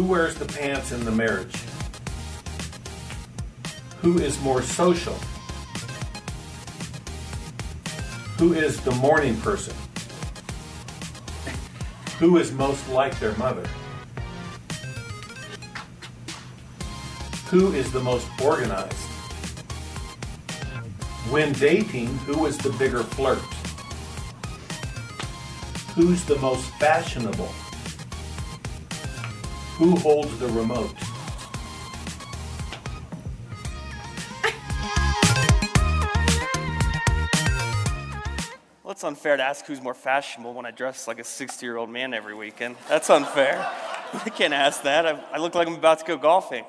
Who wears the pants in the marriage? Who is more social? Who is the morning person? Who is most like their mother? Who is the most organized? When dating, who is the bigger flirt? Who's the most fashionable? Who holds the remote? Well, it's unfair to ask who's more fashionable when I dress like a 60 year old man every weekend. That's unfair. I can't ask that. I, I look like I'm about to go golfing.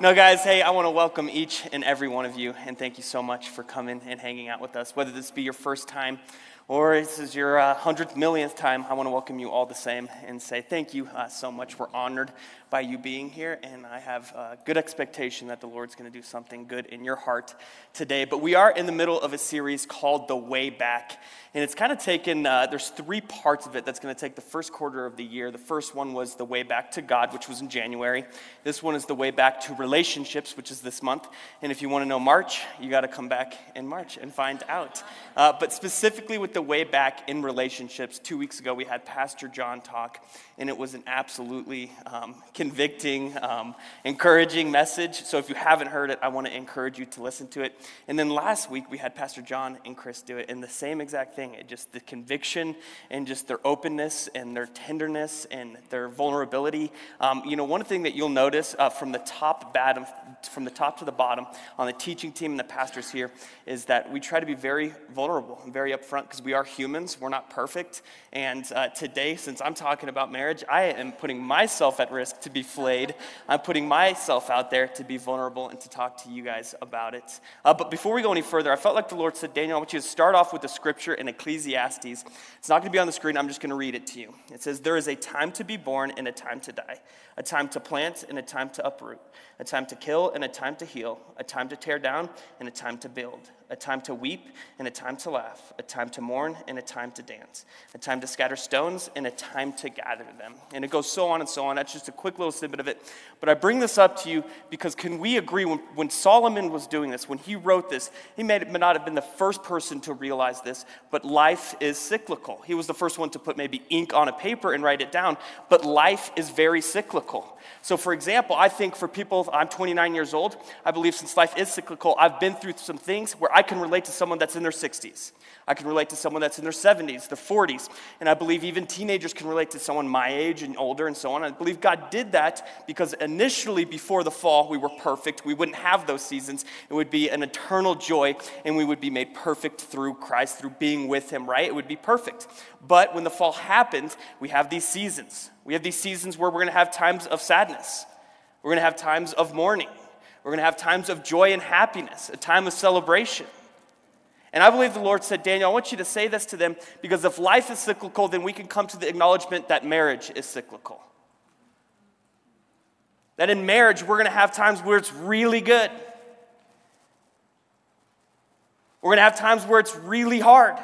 No, guys, hey, I want to welcome each and every one of you, and thank you so much for coming and hanging out with us. Whether this be your first time or this is your uh, hundredth millionth time, I want to welcome you all the same and say thank you uh, so much. We're honored by you being here, and I have a good expectation that the Lord's going to do something good in your heart today. But we are in the middle of a series called The Way Back, and it's kind of taken, uh, there's three parts of it that's going to take the first quarter of the year. The first one was The Way Back to God, which was in January. This one is The Way Back to Relationships, which is this month. And if you want to know March, you got to come back in March and find out. Uh, but specifically with The Way Back in Relationships, two weeks ago we had Pastor John talk, and it was an absolutely um, convicting, um, encouraging message. So if you haven't heard it, I want to encourage you to listen to it. And then last week we had Pastor John and Chris do it, and the same exact thing. It just the conviction and just their openness and their tenderness and their vulnerability. Um, you know, one thing that you'll notice uh, from the top bottom, from the top to the bottom on the teaching team and the pastors here is that we try to be very vulnerable and very upfront because we are humans. We're not perfect. And uh, today, since I'm talking about marriage, I am putting myself at risk to be flayed. I'm putting myself out there to be vulnerable and to talk to you guys about it. Uh, but before we go any further, I felt like the Lord said, Daniel, I want you to start off with the scripture in Ecclesiastes. It's not going to be on the screen. I'm just going to read it to you. It says, There is a time to be born and a time to die, a time to plant and a time to uproot, a time to kill and a time to heal, a time to tear down and a time to build a time to weep and a time to laugh, a time to mourn and a time to dance, a time to scatter stones and a time to gather them. And it goes so on and so on. That's just a quick little snippet of it. But I bring this up to you because can we agree when, when Solomon was doing this, when he wrote this, he may, may not have been the first person to realize this, but life is cyclical. He was the first one to put maybe ink on a paper and write it down, but life is very cyclical. So, for example, I think for people, I'm 29 years old. I believe since life is cyclical, I've been through some things where can relate to someone that's in their 60s. I can relate to someone that's in their 70s, their 40s. And I believe even teenagers can relate to someone my age and older and so on. I believe God did that because initially, before the fall, we were perfect. We wouldn't have those seasons. It would be an eternal joy, and we would be made perfect through Christ, through being with Him, right? It would be perfect. But when the fall happened, we have these seasons. We have these seasons where we're going to have times of sadness, we're going to have times of mourning, we're going to have times of joy and happiness, a time of celebration. And I believe the Lord said, Daniel, I want you to say this to them because if life is cyclical, then we can come to the acknowledgement that marriage is cyclical. That in marriage, we're going to have times where it's really good. We're going to have times where it's really hard.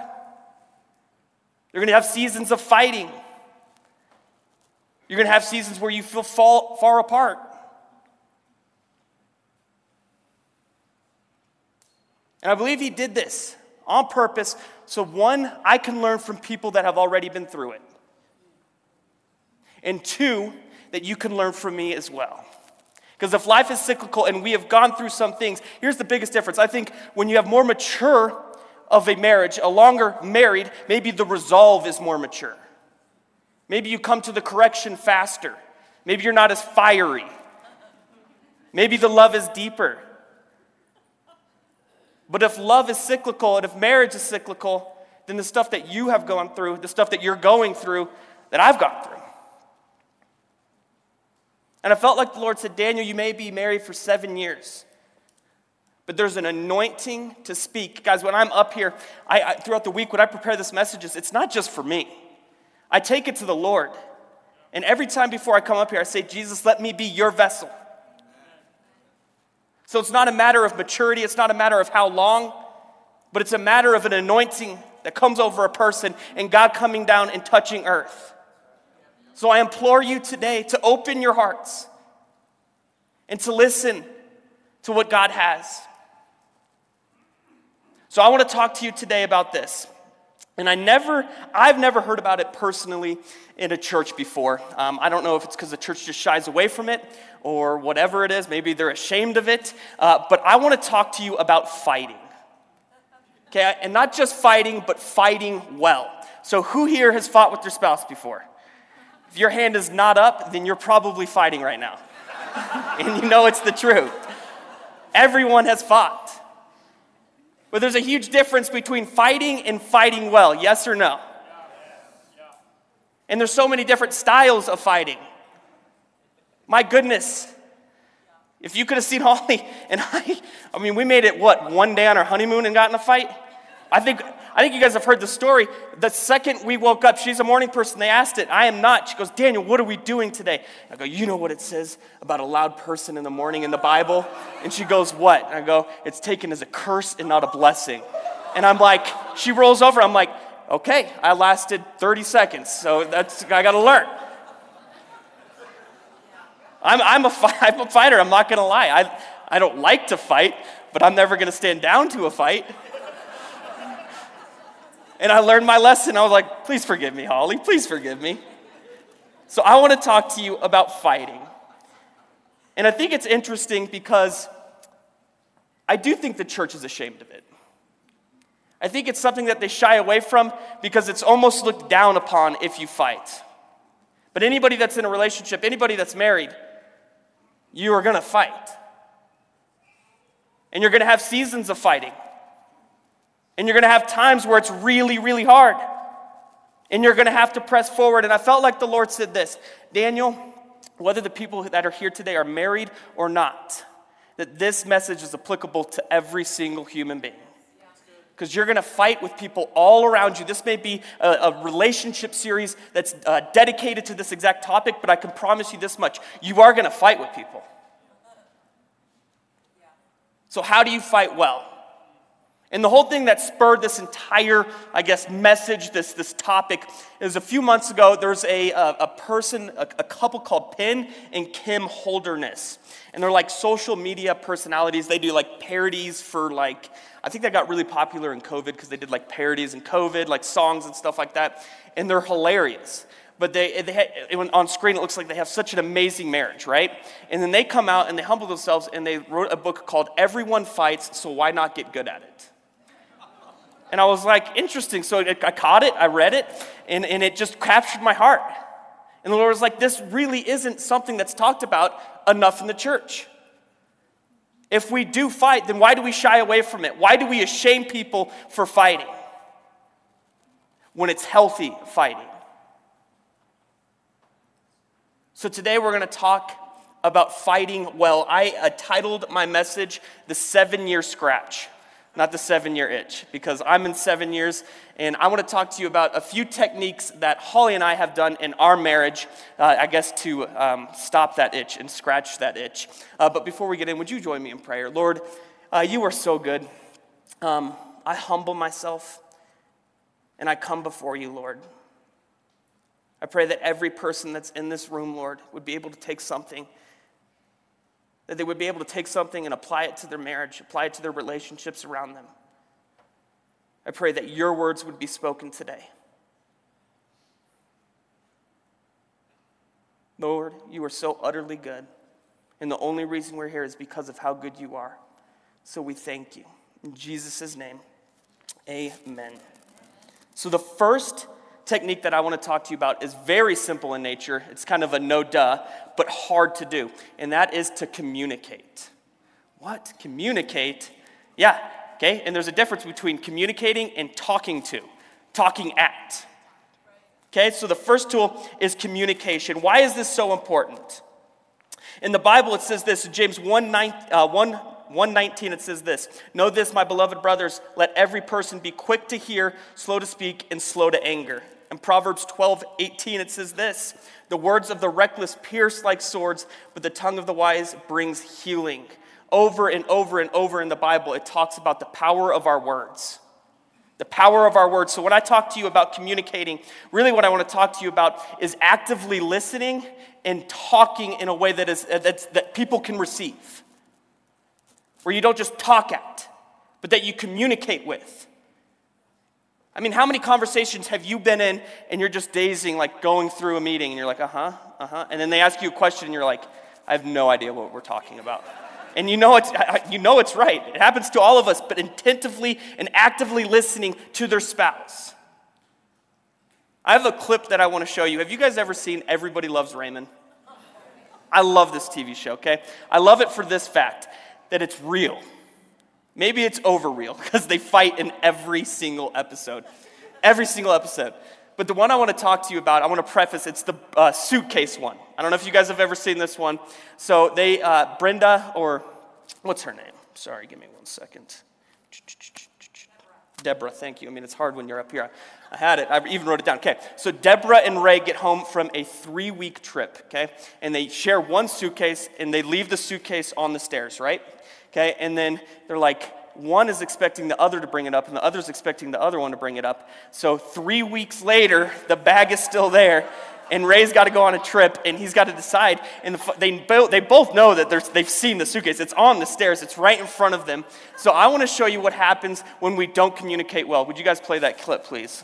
You're going to have seasons of fighting. You're going to have seasons where you feel fall, far apart. And I believe he did this on purpose so, one, I can learn from people that have already been through it. And two, that you can learn from me as well. Because if life is cyclical and we have gone through some things, here's the biggest difference. I think when you have more mature of a marriage, a longer married, maybe the resolve is more mature. Maybe you come to the correction faster. Maybe you're not as fiery. Maybe the love is deeper. But if love is cyclical and if marriage is cyclical, then the stuff that you have gone through, the stuff that you're going through, that I've gone through. And I felt like the Lord said, Daniel, you may be married for seven years, but there's an anointing to speak. Guys, when I'm up here, I, I, throughout the week, when I prepare this messages, it's not just for me. I take it to the Lord. And every time before I come up here, I say, Jesus, let me be your vessel. So it's not a matter of maturity, it's not a matter of how long, but it's a matter of an anointing that comes over a person and God coming down and touching earth. So I implore you today to open your hearts and to listen to what God has. So I want to talk to you today about this. And I never, I've never heard about it personally in a church before. Um, I don't know if it's because the church just shies away from it or whatever it is. Maybe they're ashamed of it. Uh, but I want to talk to you about fighting. Okay, and not just fighting, but fighting well. So, who here has fought with their spouse before? If your hand is not up, then you're probably fighting right now. and you know it's the truth. Everyone has fought. But there's a huge difference between fighting and fighting well, yes or no? And there's so many different styles of fighting. My goodness. If you could have seen Holly and I, I mean, we made it what, one day on our honeymoon and got in a fight? I think, I think you guys have heard the story. The second we woke up, she's a morning person. They asked it. I am not. She goes, Daniel, what are we doing today? I go, You know what it says about a loud person in the morning in the Bible? And she goes, What? And I go, It's taken as a curse and not a blessing. And I'm like, She rolls over. I'm like, Okay, I lasted 30 seconds. So that's, I got to learn. I'm, I'm, a, I'm a fighter. I'm not going to lie. I, I don't like to fight, but I'm never going to stand down to a fight. And I learned my lesson. I was like, please forgive me, Holly. Please forgive me. So I want to talk to you about fighting. And I think it's interesting because I do think the church is ashamed of it. I think it's something that they shy away from because it's almost looked down upon if you fight. But anybody that's in a relationship, anybody that's married, you are going to fight. And you're going to have seasons of fighting. And you're going to have times where it's really, really hard. And you're going to have to press forward. And I felt like the Lord said this Daniel, whether the people that are here today are married or not, that this message is applicable to every single human being. Because you're going to fight with people all around you. This may be a, a relationship series that's uh, dedicated to this exact topic, but I can promise you this much you are going to fight with people. So, how do you fight well? And the whole thing that spurred this entire, I guess, message, this, this topic, is a few months ago, there's a, a, a person, a, a, couple called Penn and Kim Holderness. And they're like social media personalities. They do like parodies for like, I think they got really popular in COVID because they did like parodies in COVID, like songs and stuff like that. And they're hilarious. But they, they had, on screen, it looks like they have such an amazing marriage, right? And then they come out and they humble themselves and they wrote a book called Everyone Fights, So Why Not Get Good at It? And I was like, interesting. So I caught it, I read it, and, and it just captured my heart. And the Lord was like, this really isn't something that's talked about enough in the church. If we do fight, then why do we shy away from it? Why do we shame people for fighting when it's healthy fighting? So today we're going to talk about fighting well. I uh, titled my message The Seven Year Scratch not the seven year itch, because I'm in seven years, and I want to talk to you about a few techniques that Holly and I have done in our marriage, uh, I guess, to um, stop that itch and scratch that itch. Uh, but before we get in, would you join me in prayer? Lord, uh, you are so good. Um, I humble myself, and I come before you, Lord. I pray that every person that's in this room, Lord, would be able to take something that they would be able to take something and apply it to their marriage, apply it to their relationships around them. I pray that your words would be spoken today. Lord, you are so utterly good. And the only reason we're here is because of how good you are. So we thank you. In Jesus' name, amen. So the first technique that I want to talk to you about is very simple in nature. It's kind of a no duh, but hard to do, and that is to communicate. What? Communicate? Yeah, okay? And there's a difference between communicating and talking to, talking at. Okay, so the first tool is communication. Why is this so important? In the Bible, it says this, James 1, 9, uh, 1 119 it says this know this my beloved brothers let every person be quick to hear slow to speak and slow to anger in Proverbs 12, 18, it says this The words of the reckless pierce like swords, but the tongue of the wise brings healing. Over and over and over in the Bible, it talks about the power of our words. The power of our words. So, when I talk to you about communicating, really what I want to talk to you about is actively listening and talking in a way that, is, uh, that people can receive. Where you don't just talk at, but that you communicate with. I mean, how many conversations have you been in and you're just dazing, like going through a meeting and you're like, uh huh, uh huh. And then they ask you a question and you're like, I have no idea what we're talking about. And you know, it's, you know it's right. It happens to all of us, but attentively and actively listening to their spouse. I have a clip that I want to show you. Have you guys ever seen Everybody Loves Raymond? I love this TV show, okay? I love it for this fact that it's real. Maybe it's overreal because they fight in every single episode. Every single episode. But the one I want to talk to you about, I want to preface, it's the uh, suitcase one. I don't know if you guys have ever seen this one. So they, uh, Brenda, or what's her name? Sorry, give me one second. Deborah, thank you. I mean, it's hard when you're up here. I had it. I even wrote it down. Okay, so Deborah and Ray get home from a three week trip, okay? And they share one suitcase and they leave the suitcase on the stairs, right? Okay, and then they're like, one is expecting the other to bring it up, and the other is expecting the other one to bring it up. So three weeks later, the bag is still there, and Ray's got to go on a trip, and he's got to decide. And the, they, they both know that they've seen the suitcase. It's on the stairs, it's right in front of them. So I want to show you what happens when we don't communicate well. Would you guys play that clip, please?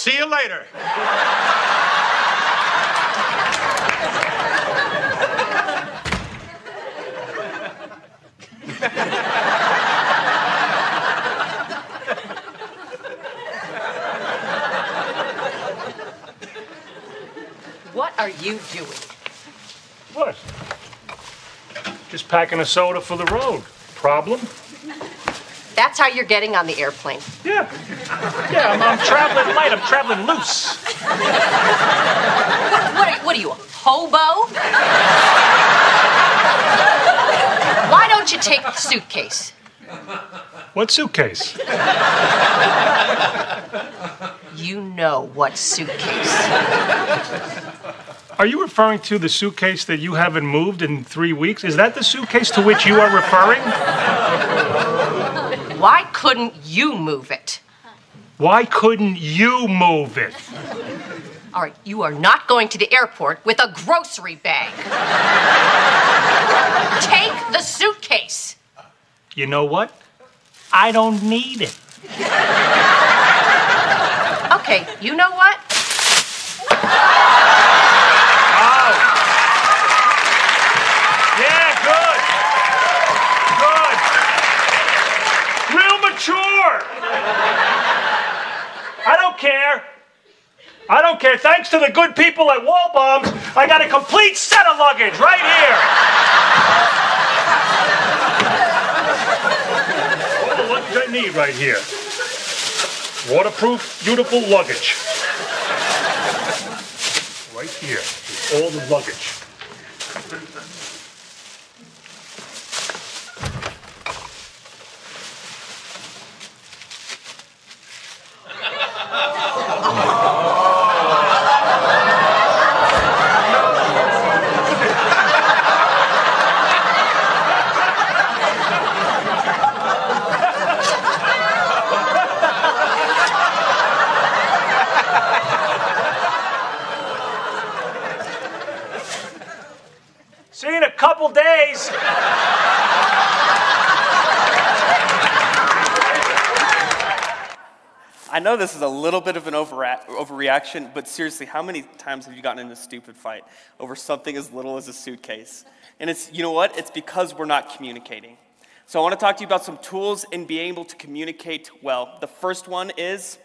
See you later. What are you doing? What? Just packing a soda for the road. Problem? That's how you're getting on the airplane. Yeah. Yeah, I'm, I'm traveling light. I'm traveling loose. What, what, are, what are you, a hobo? Why don't you take the suitcase? What suitcase? You know what suitcase. Are you referring to the suitcase that you haven't moved in three weeks? Is that the suitcase to which you are referring? Why couldn't you move it? Why couldn't you move it? All right, you are not going to the airport with a grocery bag. Take the suitcase. You know what? I don't need it. Okay, you know what? I don't care. I don't care. Thanks to the good people at Waldbaum's, I got a complete set of luggage right here. All the luggage I need right here. Waterproof, beautiful luggage. Right here is All the luggage. I know this is a little bit of an overreaction, but seriously, how many times have you gotten in a stupid fight over something as little as a suitcase? And it's, you know what? It's because we're not communicating. So I want to talk to you about some tools in being able to communicate well. The first one is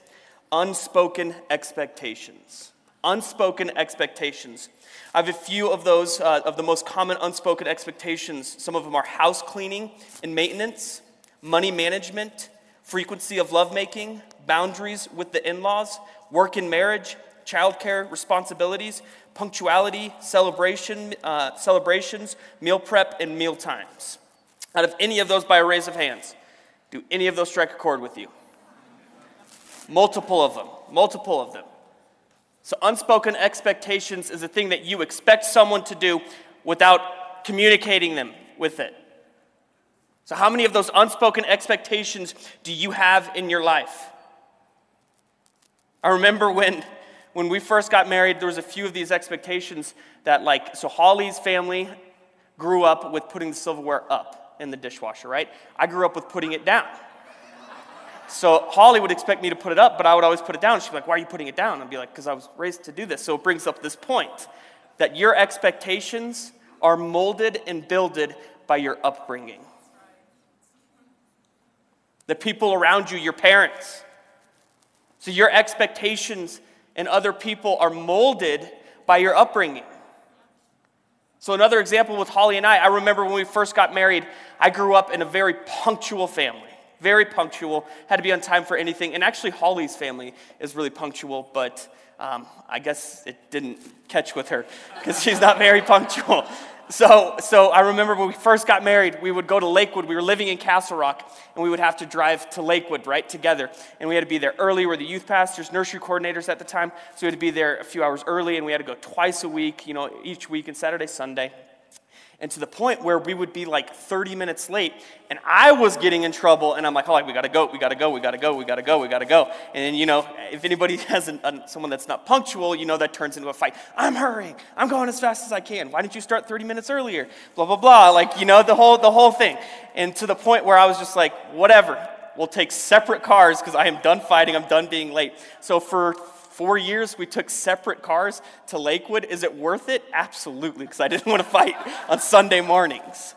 unspoken expectations. Unspoken expectations. I have a few of those, uh, of the most common unspoken expectations. Some of them are house cleaning and maintenance, money management, frequency of lovemaking, boundaries with the in laws, work and marriage, childcare responsibilities, punctuality, celebration, uh, celebrations, meal prep, and meal times. Out of any of those, by a raise of hands. Do any of those strike a chord with you? Multiple of them. Multiple of them. So, unspoken expectations is a thing that you expect someone to do without communicating them with it. So, how many of those unspoken expectations do you have in your life? I remember when, when we first got married, there was a few of these expectations that, like, so Holly's family grew up with putting the silverware up in the dishwasher, right? I grew up with putting it down. So Holly would expect me to put it up, but I would always put it down. She'd be like, Why are you putting it down? I'd be like, Because I was raised to do this. So it brings up this point that your expectations are molded and builded by your upbringing. The people around you, your parents. So your expectations and other people are molded by your upbringing. So, another example with Holly and I, I remember when we first got married, I grew up in a very punctual family very punctual, had to be on time for anything. And actually, Holly's family is really punctual, but um, I guess it didn't catch with her because she's not very punctual. So, so I remember when we first got married, we would go to Lakewood. We were living in Castle Rock, and we would have to drive to Lakewood, right, together. And we had to be there early. We're the youth pastors, nursery coordinators at the time. So we had to be there a few hours early, and we had to go twice a week, you know, each week, and Saturday, Sunday and to the point where we would be like 30 minutes late and i was getting in trouble and i'm like oh we gotta go we gotta go we gotta go we gotta go we gotta go. And then you know if anybody has an, an, someone that's not punctual you know that turns into a fight i'm hurrying i'm going as fast as i can why didn't you start 30 minutes earlier? Blah blah blah like you know the whole the whole thing. And to the point where i was just like whatever we'll take separate cars because i am done fighting i'm done being late. So for four years we took separate cars to Lakewood. Is it worth it? Absolutely, because I didn't want to fight on Sunday mornings.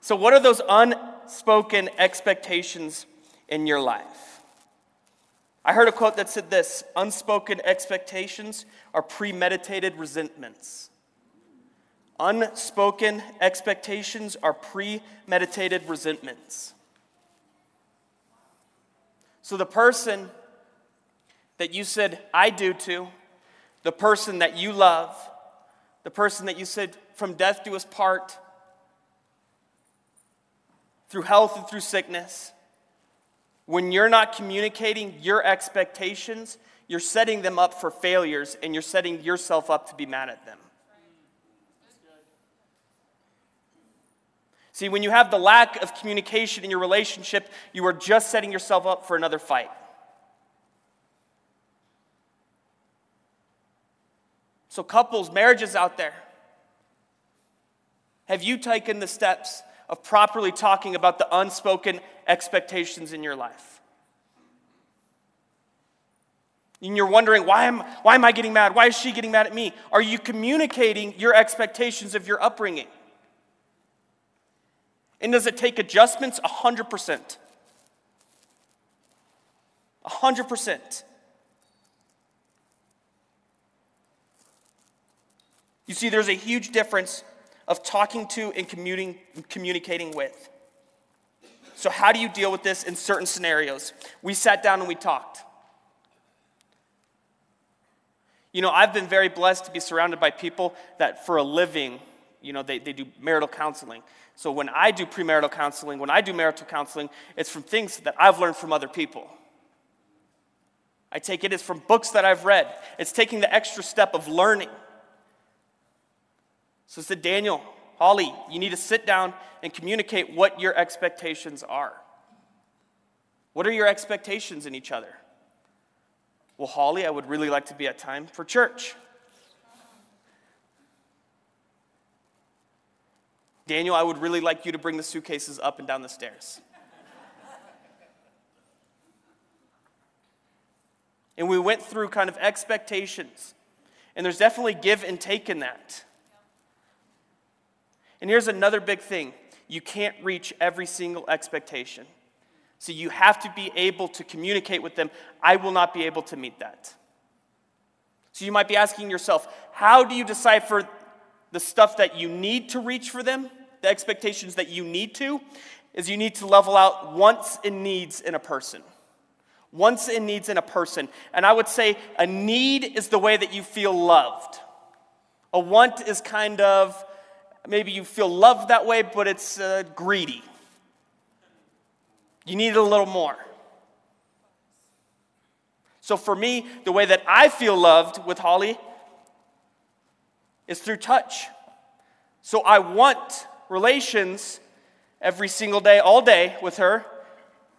So, what are those unspoken expectations in your life? I heard a quote that said this unspoken expectations are premeditated resentments. Unspoken expectations are premeditated resentments. So the person that you said, I do to, the person that you love, the person that you said, from death do us part, through health and through sickness, when you're not communicating your expectations, you're setting them up for failures and you're setting yourself up to be mad at them. See, when you have the lack of communication in your relationship, you are just setting yourself up for another fight. So, couples, marriages out there, have you taken the steps of properly talking about the unspoken expectations in your life? And you're wondering, why am, why am I getting mad? Why is she getting mad at me? Are you communicating your expectations of your upbringing? And does it take adjustments? 100%. 100%. You see, there's a huge difference of talking to and communicating with. So, how do you deal with this in certain scenarios? We sat down and we talked. You know, I've been very blessed to be surrounded by people that, for a living, you know, they, they do marital counseling. So, when I do premarital counseling, when I do marital counseling, it's from things that I've learned from other people. I take it as from books that I've read. It's taking the extra step of learning. So I said Daniel, Holly, you need to sit down and communicate what your expectations are. What are your expectations in each other? Well, Holly, I would really like to be at time for church. Daniel, I would really like you to bring the suitcases up and down the stairs. and we went through kind of expectations. And there's definitely give and take in that. And here's another big thing you can't reach every single expectation. So you have to be able to communicate with them. I will not be able to meet that. So you might be asking yourself, how do you decipher the stuff that you need to reach for them, the expectations that you need to? Is you need to level out wants and needs in a person. Wants and needs in a person. And I would say a need is the way that you feel loved. A want is kind of maybe you feel loved that way, but it's uh, greedy. You need it a little more. So for me, the way that I feel loved with Holly is through touch. So I want relations every single day, all day with her,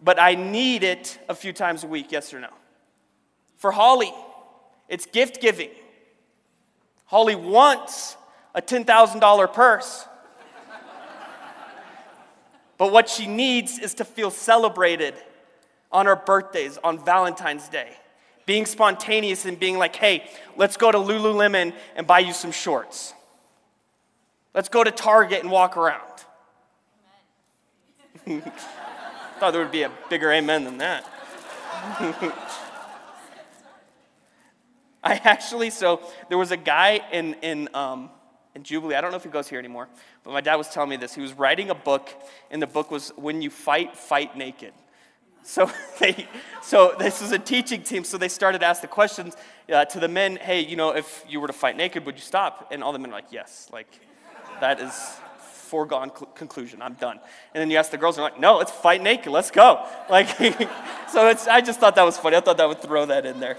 but I need it a few times a week, yes or no? For Holly, it's gift giving. Holly wants a $10,000 purse. but what she needs is to feel celebrated on her birthdays, on Valentine's Day. Being spontaneous and being like, hey, let's go to Lululemon and buy you some shorts. Let's go to Target and walk around. Thought there would be a bigger amen than that. I actually, so there was a guy in, in, um, in Jubilee, I don't know if he goes here anymore, but my dad was telling me this. He was writing a book, and the book was When You Fight, Fight Naked. So, they, so this was a teaching team, so they started to ask the questions uh, to the men, hey, you know, if you were to fight naked, would you stop? And all the men were like, yes, like, that is foregone cl- conclusion. I'm done. And then you ask the girls, they're like, no, let's fight naked. Let's go. Like, so it's, I just thought that was funny. I thought that would throw that in there.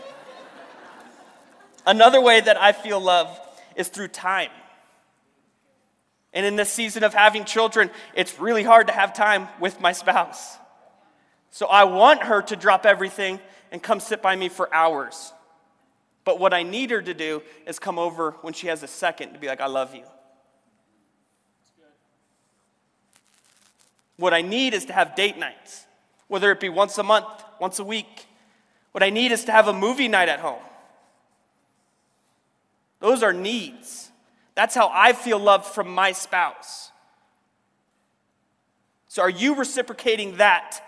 Another way that I feel love is through time. And in this season of having children, it's really hard to have time with my spouse. So I want her to drop everything and come sit by me for hours. But what I need her to do is come over when she has a second to be like, I love you. What I need is to have date nights, whether it be once a month, once a week. What I need is to have a movie night at home. Those are needs. That's how I feel loved from my spouse. So, are you reciprocating that?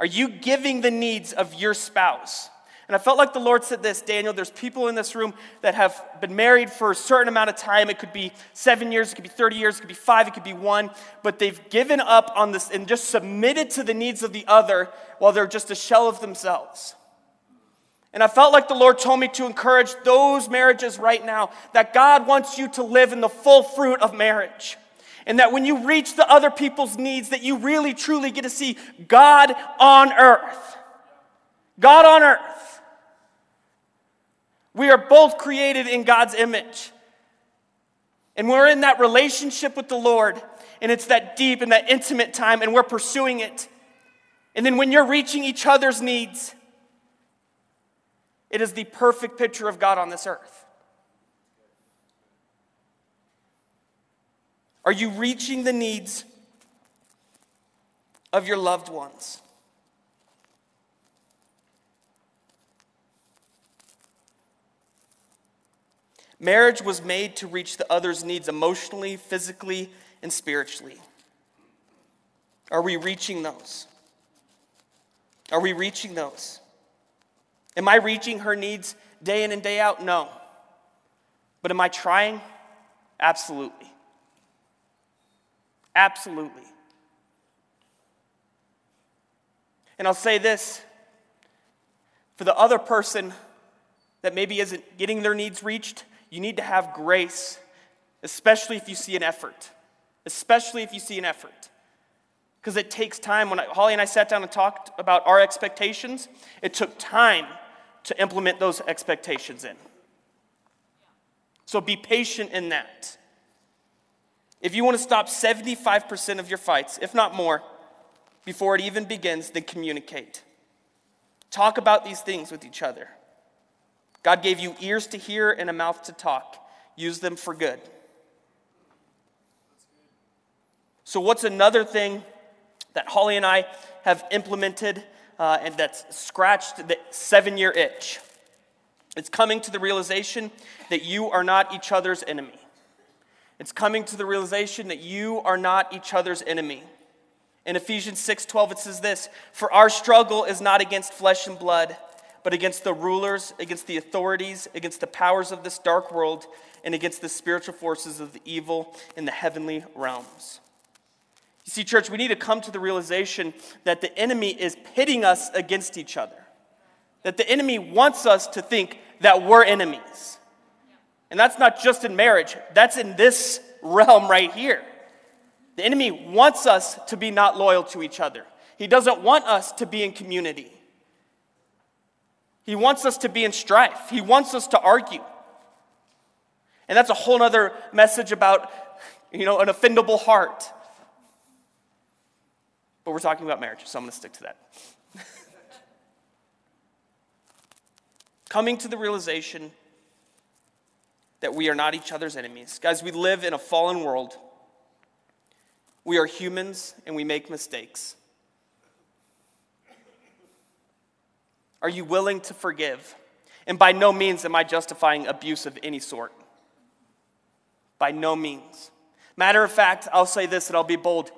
Are you giving the needs of your spouse? And I felt like the Lord said this Daniel, there's people in this room that have been married for a certain amount of time. It could be seven years, it could be 30 years, it could be five, it could be one, but they've given up on this and just submitted to the needs of the other while they're just a shell of themselves. And I felt like the Lord told me to encourage those marriages right now that God wants you to live in the full fruit of marriage. And that when you reach the other people's needs, that you really truly get to see God on earth. God on earth. We are both created in God's image. And we're in that relationship with the Lord, and it's that deep and that intimate time, and we're pursuing it. And then when you're reaching each other's needs, it is the perfect picture of God on this earth. Are you reaching the needs of your loved ones? Marriage was made to reach the other's needs emotionally, physically, and spiritually. Are we reaching those? Are we reaching those? Am I reaching her needs day in and day out? No. But am I trying? Absolutely. Absolutely. And I'll say this for the other person that maybe isn't getting their needs reached, you need to have grace, especially if you see an effort. Especially if you see an effort. Because it takes time. When I, Holly and I sat down and talked about our expectations, it took time to implement those expectations in. So be patient in that. If you want to stop 75% of your fights, if not more, before it even begins, then communicate. Talk about these things with each other. God gave you ears to hear and a mouth to talk. Use them for good. So, what's another thing that Holly and I have implemented uh, and that's scratched the seven year itch? It's coming to the realization that you are not each other's enemy. It's coming to the realization that you are not each other's enemy. In Ephesians 6:12 it says this, "For our struggle is not against flesh and blood, but against the rulers, against the authorities, against the powers of this dark world, and against the spiritual forces of the evil in the heavenly realms." You see, church, we need to come to the realization that the enemy is pitting us against each other. That the enemy wants us to think that we're enemies. And that's not just in marriage, that's in this realm right here. The enemy wants us to be not loyal to each other. He doesn't want us to be in community. He wants us to be in strife. He wants us to argue. And that's a whole other message about, you know, an offendable heart. But we're talking about marriage, so I'm going to stick to that. Coming to the realization that we are not each other's enemies. Guys, we live in a fallen world. We are humans and we make mistakes. Are you willing to forgive? And by no means am I justifying abuse of any sort. By no means. Matter of fact, I'll say this and I'll be bold.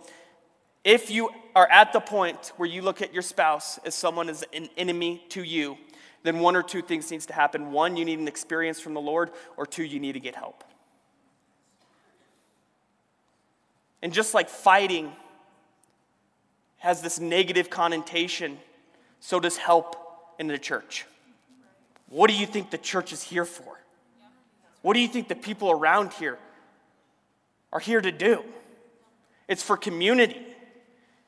If you are at the point where you look at your spouse as someone as an enemy to you, then one or two things needs to happen. One, you need an experience from the Lord, or two, you need to get help. And just like fighting has this negative connotation, so does help in the church. What do you think the church is here for? What do you think the people around here are here to do? It's for community,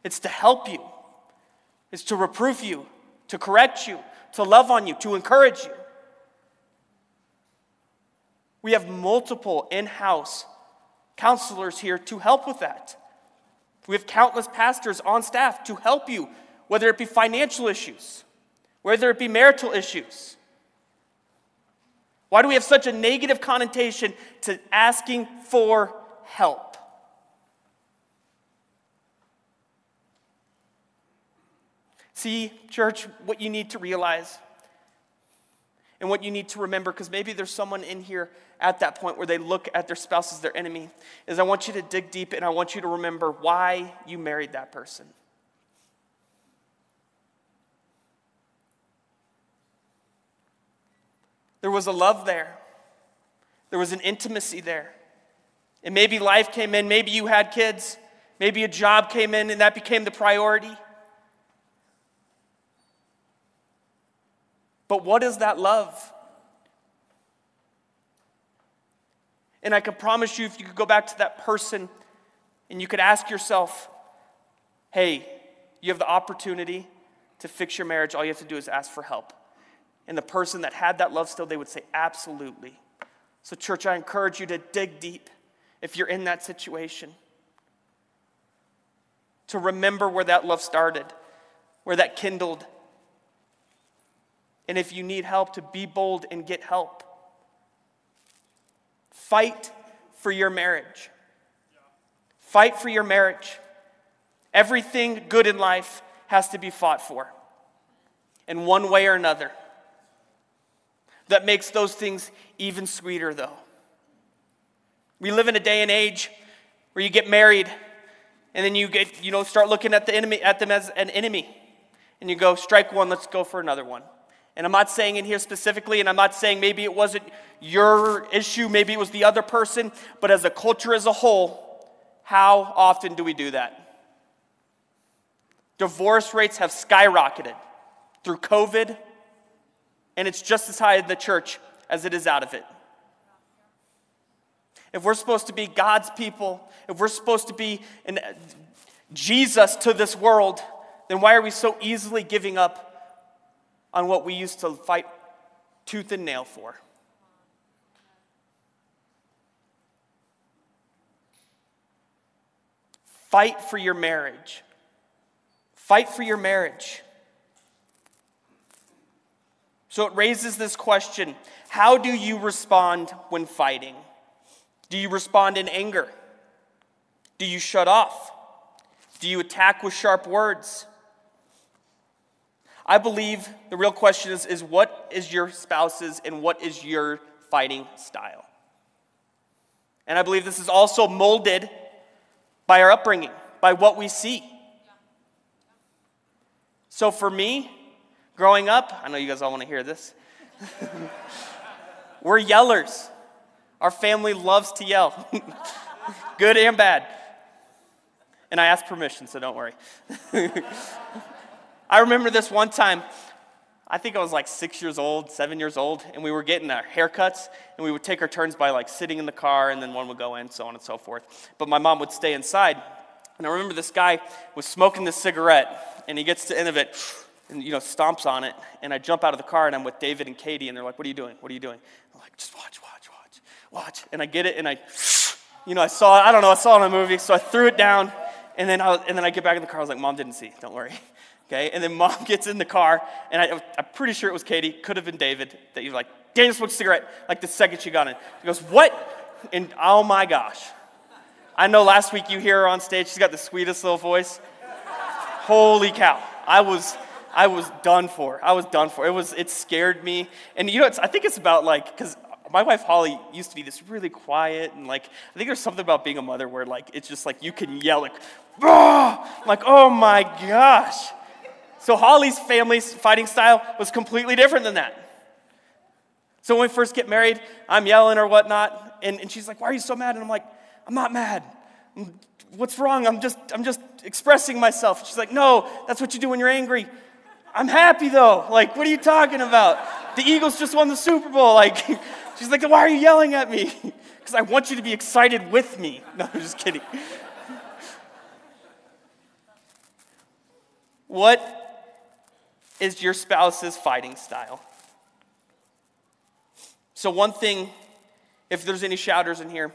it's to help you, it's to reproof you, to correct you, to love on you, to encourage you. We have multiple in house counselors here to help with that. We have countless pastors on staff to help you, whether it be financial issues, whether it be marital issues. Why do we have such a negative connotation to asking for help? See, church, what you need to realize and what you need to remember, because maybe there's someone in here at that point where they look at their spouse as their enemy, is I want you to dig deep and I want you to remember why you married that person. There was a love there. There was an intimacy there. And maybe life came in, maybe you had kids, maybe a job came in and that became the priority. But what is that love? And I can promise you, if you could go back to that person and you could ask yourself, hey, you have the opportunity to fix your marriage, all you have to do is ask for help. And the person that had that love still, they would say, absolutely. So, church, I encourage you to dig deep if you're in that situation, to remember where that love started, where that kindled, and if you need help, to be bold and get help. Fight for your marriage. Fight for your marriage. Everything good in life has to be fought for in one way or another. That makes those things even sweeter, though. We live in a day and age where you get married and then you get, you know, start looking at the enemy at them as an enemy. And you go, strike one, let's go for another one. And I'm not saying in here specifically, and I'm not saying maybe it wasn't your issue, maybe it was the other person, but as a culture as a whole, how often do we do that? Divorce rates have skyrocketed through COVID, and it's just as high in the church as it is out of it. If we're supposed to be God's people, if we're supposed to be Jesus to this world, then why are we so easily giving up on what we used to fight tooth and nail for. Fight for your marriage. Fight for your marriage. So it raises this question How do you respond when fighting? Do you respond in anger? Do you shut off? Do you attack with sharp words? I believe the real question is, is what is your spouse's and what is your fighting style? And I believe this is also molded by our upbringing, by what we see. So for me, growing up, I know you guys all want to hear this. We're yellers. Our family loves to yell, good and bad. And I ask permission, so don't worry. I remember this one time, I think I was like six years old, seven years old, and we were getting our haircuts, and we would take our turns by like sitting in the car, and then one would go in, so on and so forth. But my mom would stay inside. And I remember this guy was smoking this cigarette, and he gets to the end of it, and you know, stomps on it. And I jump out of the car, and I'm with David and Katie, and they're like, "What are you doing? What are you doing?" I'm like, "Just watch, watch, watch, watch." And I get it, and I, you know, I saw it. I don't know. I saw it in a movie, so I threw it down, and then I, and then I get back in the car. I was like, "Mom didn't see. Don't worry." Okay, and then mom gets in the car, and I, I'm pretty sure it was Katie, could have been David, that you're like, Daniel smoked a cigarette, like the second she got in. He goes, What? And oh my gosh. I know last week you hear her on stage, she's got the sweetest little voice. Holy cow. I was I was done for. I was done for. It was it scared me. And you know, I think it's about like because my wife Holly used to be this really quiet and like I think there's something about being a mother where like it's just like you can yell like, oh, like oh my gosh. So Holly's family's fighting style was completely different than that. So when we first get married, I'm yelling or whatnot, and, and she's like, Why are you so mad? And I'm like, I'm not mad. Mm, what's wrong? I'm just, I'm just expressing myself. She's like, No, that's what you do when you're angry. I'm happy though. Like, what are you talking about? The Eagles just won the Super Bowl. Like, she's like, Why are you yelling at me? Because I want you to be excited with me. No, I'm just kidding. What is your spouse's fighting style. So, one thing, if there's any shouters in here,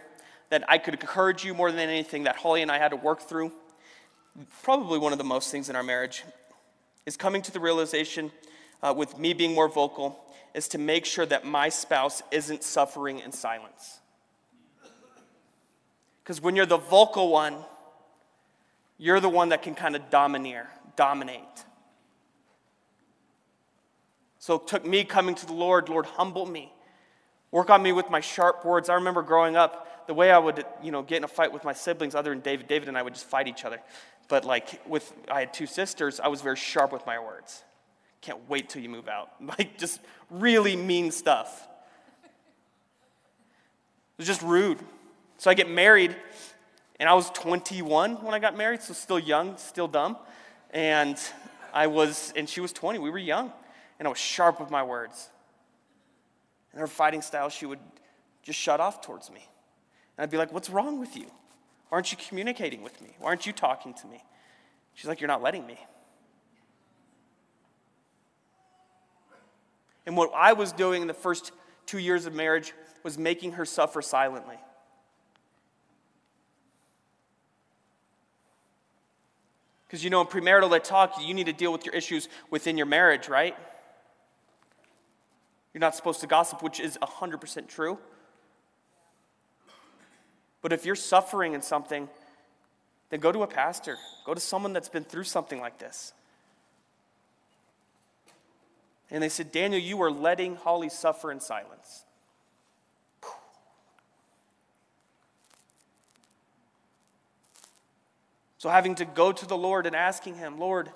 that I could encourage you more than anything that Holly and I had to work through, probably one of the most things in our marriage, is coming to the realization uh, with me being more vocal, is to make sure that my spouse isn't suffering in silence. Because when you're the vocal one, you're the one that can kind of domineer, dominate. So it took me coming to the Lord, Lord, humble me. Work on me with my sharp words. I remember growing up, the way I would, you know, get in a fight with my siblings, other than David, David and I would just fight each other. But like with, I had two sisters, I was very sharp with my words. Can't wait till you move out. Like just really mean stuff. It was just rude. So I get married, and I was 21 when I got married, so still young, still dumb. And I was, and she was 20. We were young and I was sharp with my words. And her fighting style, she would just shut off towards me. And I'd be like, What's wrong with you? Why aren't you communicating with me? Why aren't you talking to me? She's like, You're not letting me. And what I was doing in the first two years of marriage was making her suffer silently. Because you know, in premarital talk, you need to deal with your issues within your marriage, right? You're not supposed to gossip, which is 100% true. But if you're suffering in something, then go to a pastor. Go to someone that's been through something like this. And they said, Daniel, you are letting Holly suffer in silence. So, having to go to the Lord and asking Him, Lord,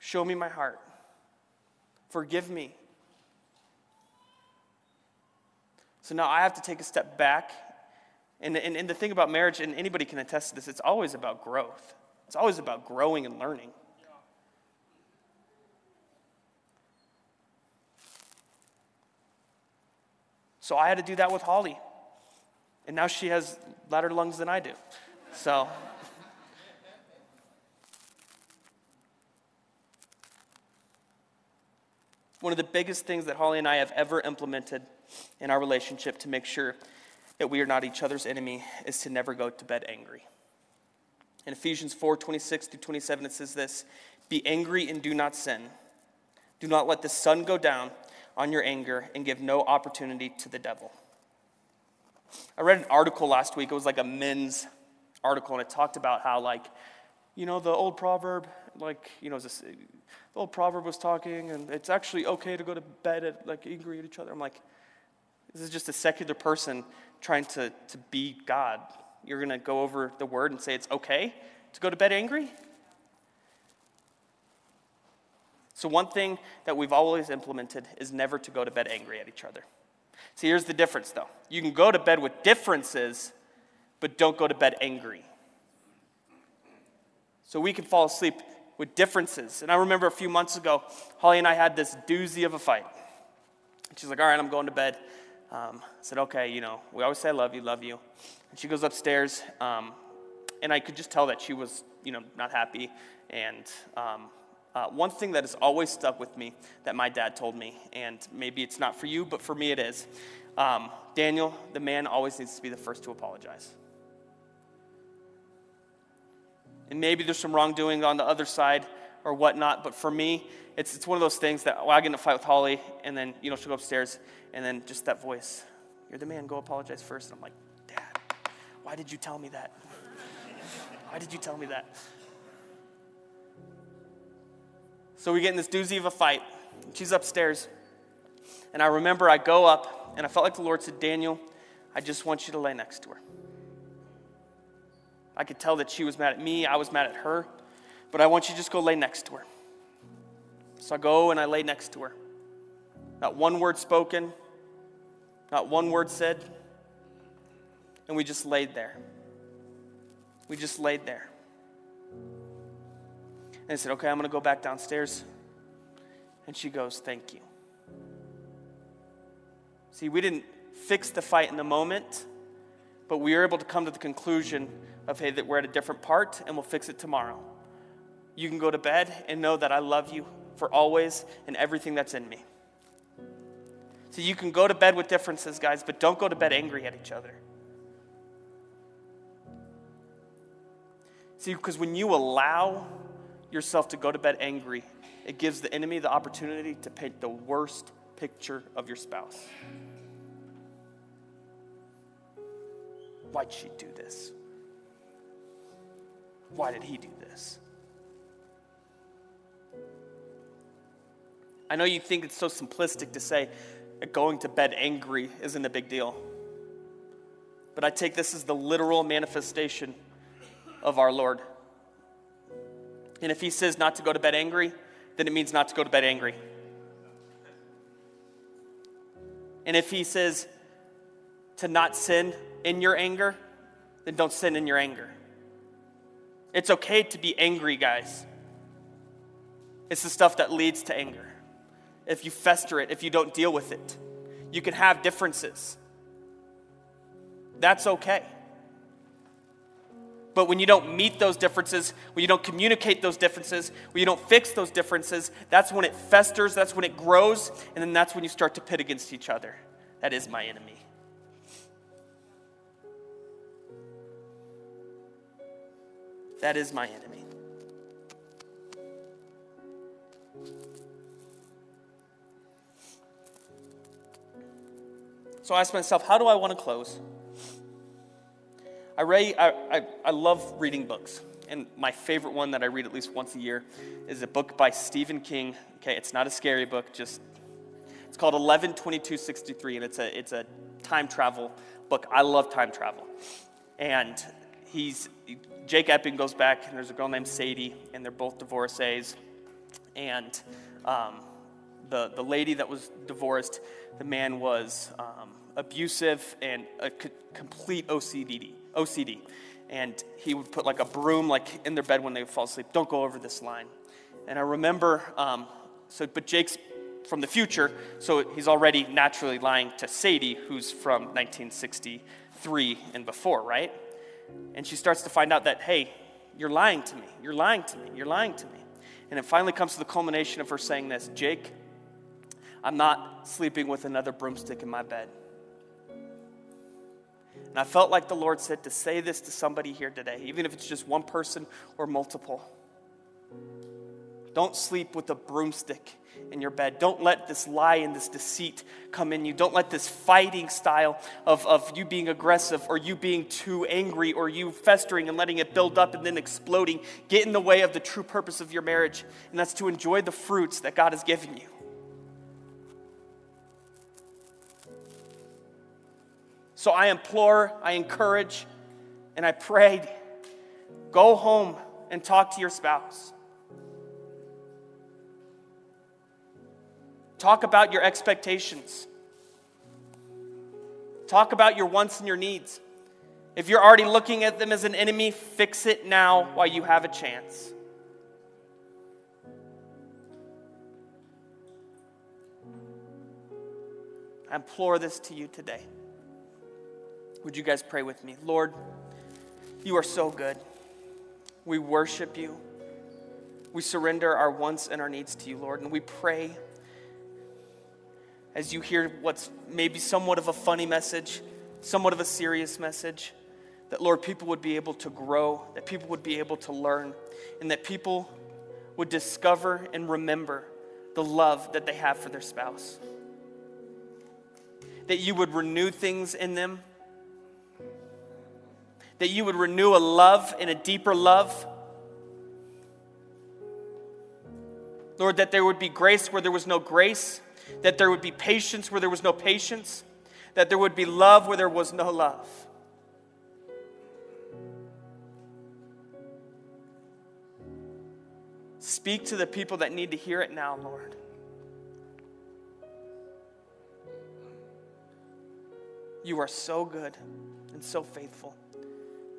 show me my heart. Forgive me. So now I have to take a step back. And, and, and the thing about marriage, and anybody can attest to this, it's always about growth. It's always about growing and learning. So I had to do that with Holly. And now she has louder lungs than I do. So. One of the biggest things that Holly and I have ever implemented in our relationship to make sure that we are not each other's enemy is to never go to bed angry. In Ephesians 4 26 through 27, it says this Be angry and do not sin. Do not let the sun go down on your anger and give no opportunity to the devil. I read an article last week. It was like a men's article, and it talked about how, like, you know, the old proverb, like, you know, the old proverb was talking, and it's actually okay to go to bed at, like, angry at each other. I'm like, this is just a secular person trying to, to be God. You're going to go over the word and say it's okay to go to bed angry? So, one thing that we've always implemented is never to go to bed angry at each other. See, here's the difference though. You can go to bed with differences, but don't go to bed angry. So, we can fall asleep with differences. And I remember a few months ago, Holly and I had this doozy of a fight. She's like, All right, I'm going to bed. Um, I said, okay, you know, we always say, I love you, love you. And she goes upstairs, um, and I could just tell that she was, you know, not happy. And um, uh, one thing that has always stuck with me that my dad told me, and maybe it's not for you, but for me it is um, Daniel, the man always needs to be the first to apologize. And maybe there's some wrongdoing on the other side or whatnot, but for me, it's, it's one of those things that well, I get in a fight with Holly, and then, you know, she'll go upstairs, and then just that voice, You're the man, go apologize first. And I'm like, Dad, why did you tell me that? Why did you tell me that? So we get in this doozy of a fight. She's upstairs. And I remember I go up, and I felt like the Lord said, Daniel, I just want you to lay next to her. I could tell that she was mad at me, I was mad at her, but I want you to just go lay next to her. So I go and I lay next to her. Not one word spoken, not one word said, and we just laid there. We just laid there. And I said, Okay, I'm going to go back downstairs. And she goes, Thank you. See, we didn't fix the fight in the moment, but we were able to come to the conclusion of, hey, that we're at a different part and we'll fix it tomorrow. You can go to bed and know that I love you for always and everything that's in me. So you can go to bed with differences, guys, but don't go to bed angry at each other. See, because when you allow yourself to go to bed angry, it gives the enemy the opportunity to paint the worst picture of your spouse. Why'd she do this? Why did he do this? I know you think it's so simplistic to say going to bed angry isn't a big deal. But I take this as the literal manifestation of our Lord. And if he says not to go to bed angry, then it means not to go to bed angry. And if he says to not sin in your anger, then don't sin in your anger. It's okay to be angry, guys. It's the stuff that leads to anger. If you fester it, if you don't deal with it, you can have differences. That's okay. But when you don't meet those differences, when you don't communicate those differences, when you don't fix those differences, that's when it festers, that's when it grows, and then that's when you start to pit against each other. That is my enemy. That is my enemy. So I asked myself, how do I want to close? I, read, I, I, I love reading books. And my favorite one that I read at least once a year is a book by Stephen King. Okay, it's not a scary book, just it's called 11/22/63, and it's a, it's a time travel book. I love time travel. And he's, Jake Epping goes back, and there's a girl named Sadie, and they're both divorcees. And um, the, the lady that was divorced, the man was um, abusive and a c- complete OCD. OCD. And he would put like a broom like in their bed when they would fall asleep. Don't go over this line. And I remember, um, so but Jake's from the future, so he's already naturally lying to Sadie, who's from 1963 and before, right? And she starts to find out that, hey, you're lying to me, you're lying to me, you're lying to me. And it finally comes to the culmination of her saying this Jake, I'm not sleeping with another broomstick in my bed. And I felt like the Lord said to say this to somebody here today, even if it's just one person or multiple. Don't sleep with a broomstick in your bed. Don't let this lie and this deceit come in you. Don't let this fighting style of, of you being aggressive or you being too angry or you festering and letting it build up and then exploding get in the way of the true purpose of your marriage. And that's to enjoy the fruits that God has given you. So I implore, I encourage, and I pray go home and talk to your spouse. Talk about your expectations. Talk about your wants and your needs. If you're already looking at them as an enemy, fix it now while you have a chance. I implore this to you today. Would you guys pray with me? Lord, you are so good. We worship you. We surrender our wants and our needs to you, Lord. And we pray as you hear what's maybe somewhat of a funny message, somewhat of a serious message, that, Lord, people would be able to grow, that people would be able to learn, and that people would discover and remember the love that they have for their spouse. That you would renew things in them, that you would renew a love and a deeper love. Lord, that there would be grace where there was no grace, that there would be patience where there was no patience, that there would be love where there was no love. Speak to the people that need to hear it now, Lord. You are so good and so faithful.